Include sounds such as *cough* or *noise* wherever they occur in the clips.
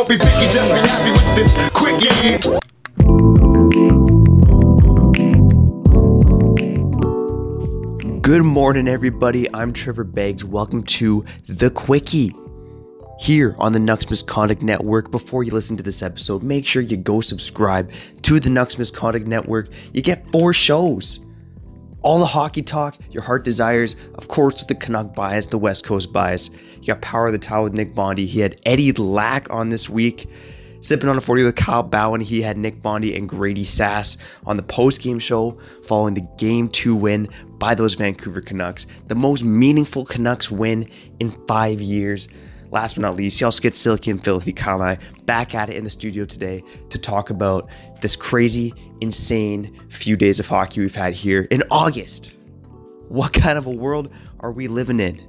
Don't be picky, just be happy with this. Good morning, everybody. I'm Trevor Beggs. Welcome to The Quickie here on the Nucks Misconduct Network. Before you listen to this episode, make sure you go subscribe to the Nucks Misconduct Network. You get four shows. All the hockey talk your heart desires, of course, with the Canuck bias, the West Coast bias. You got Power of the Towel with Nick Bondi. He had Eddie Lack on this week. Sipping on a 40 with Kyle Bowen, he had Nick Bondi and Grady Sass on the post-game show following the Game 2 win by those Vancouver Canucks. The most meaningful Canucks win in five years. Last but not least, also get Silky and Filthy Kyle and I back at it in the studio today to talk about this crazy, insane few days of hockey we've had here in August. What kind of a world are we living in?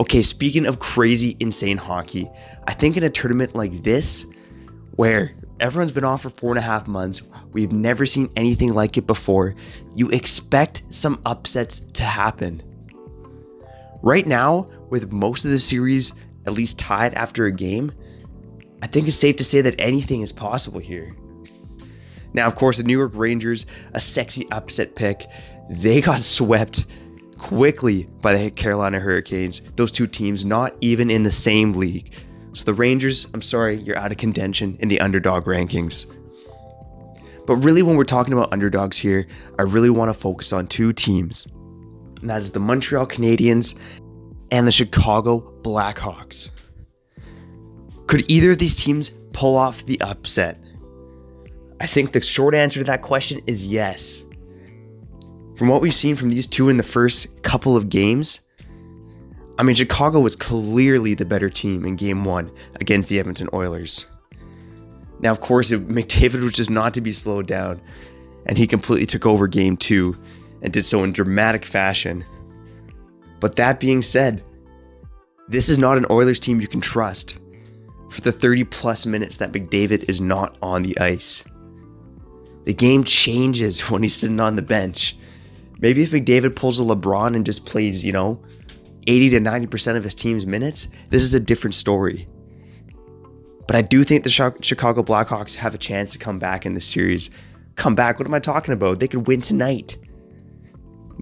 Okay, speaking of crazy, insane hockey, I think in a tournament like this, where everyone's been off for four and a half months, we've never seen anything like it before, you expect some upsets to happen. Right now, with most of the series at least tied after a game, I think it's safe to say that anything is possible here. Now, of course, the New York Rangers, a sexy upset pick, they *laughs* got swept quickly by the Carolina Hurricanes. Those two teams not even in the same league. So the Rangers, I'm sorry, you're out of contention in the underdog rankings. But really, when we're talking about underdogs here, I really want to focus on two teams. And that is the Montreal Canadiens and the Chicago Blackhawks. Could either of these teams pull off the upset? I think the short answer to that question is yes. From what we've seen from these two in the first couple of games, I mean, Chicago was clearly the better team in game one against the Edmonton Oilers. Now, of course, McDavid was just not to be slowed down, and he completely took over game two and did so in dramatic fashion. But that being said, this is not an Oilers team you can trust for the 30 plus minutes that McDavid is not on the ice. The game changes *laughs* when he's sitting on the bench. Maybe if McDavid pulls a LeBron and just plays, you know, 80 to 90% of his team's minutes, this is a different story. But I do think the Chicago Blackhawks have a chance to come back in this series. Come back, what am I talking about? They could win tonight.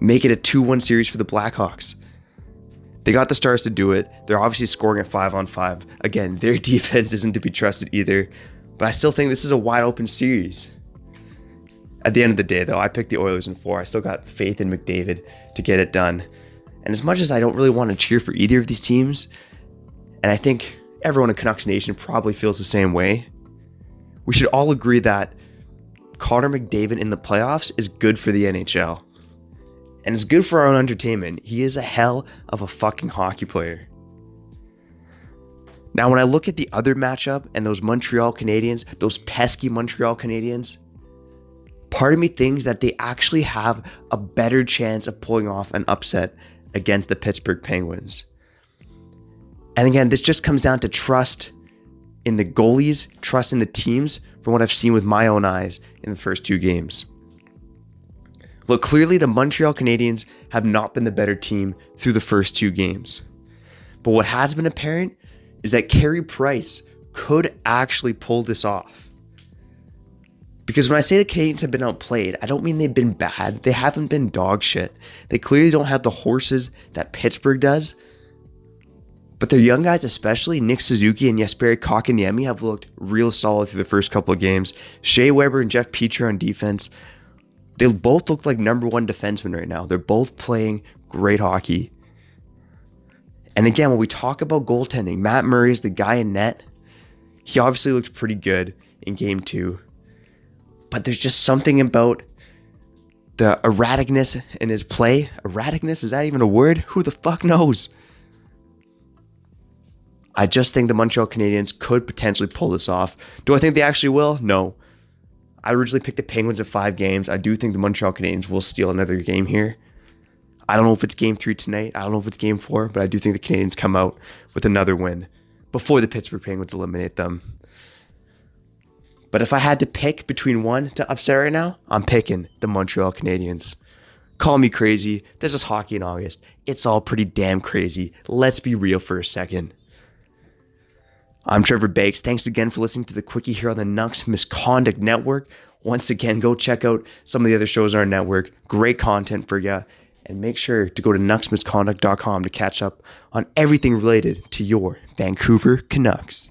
Make it a 2 1 series for the Blackhawks. They got the Stars to do it. They're obviously scoring at 5 on 5. Again, *laughs* their defense isn't to be trusted either. But I still think this is a wide open series. At the end of the day, though, I picked the Oilers in four. I still got faith in McDavid to get it done. And as much as I don't really want to cheer for either of these teams, and I think everyone in Canucks Nation probably feels the same way, we should all agree that Connor McDavid in the playoffs is good for the NHL. And it's good for our own entertainment. He is a hell of a fucking hockey player. Now, when I look at the other matchup and those Montreal Canadiens, those pesky Montreal Canadiens, part of me thinks that they actually have a better chance of pulling off an upset against the Pittsburgh Penguins. And again, this just comes down to trust in the goalies, trust in the teams from what I've seen with my own eyes in the first two games. Look, clearly the Montreal Canadiens have not been the better team through the first two games. But what has been apparent is that Carey Price could actually pull this off. Because when I say the Canadiens have been outplayed, I don't mean they've been bad. They haven't been dog shit. They clearly don't have the horses that Pittsburgh does. But their young guys, especially Nick Suzuki and Jesperi Kotkaniemi, have looked real solid through the first couple of games. Shea Weber and Jeff Petry on defense, they both look like number one defensemen right now. They're both playing great hockey. And again, when we talk about goaltending, Matt Murray is the guy in net. He obviously looked pretty good in game two. But there's just something about the erraticness in his play. Erraticness, is that even a word? Who the fuck knows? I just think the Montreal Canadiens could potentially pull this off. Do I think they actually will? No. I originally picked the Penguins at five games. I do think the Montreal Canadiens will steal another game here. I don't know if it's game three tonight. I don't know if it's game four, but I do think the Canadiens come out with another win before the Pittsburgh Penguins eliminate them. But if I had to pick between one to upset right now, I'm picking the Montreal Canadiens. Call me crazy. This is hockey in August. It's all pretty damn crazy. Let's be real for a second. I'm Trevor Beggs. Thanks again for listening to the Quickie here on the Nucks Misconduct Network. Once again, go check out some of the other shows on our network. Great content for you. And make sure to go to nucksmisconduct.com to catch up on everything related to your Vancouver Canucks.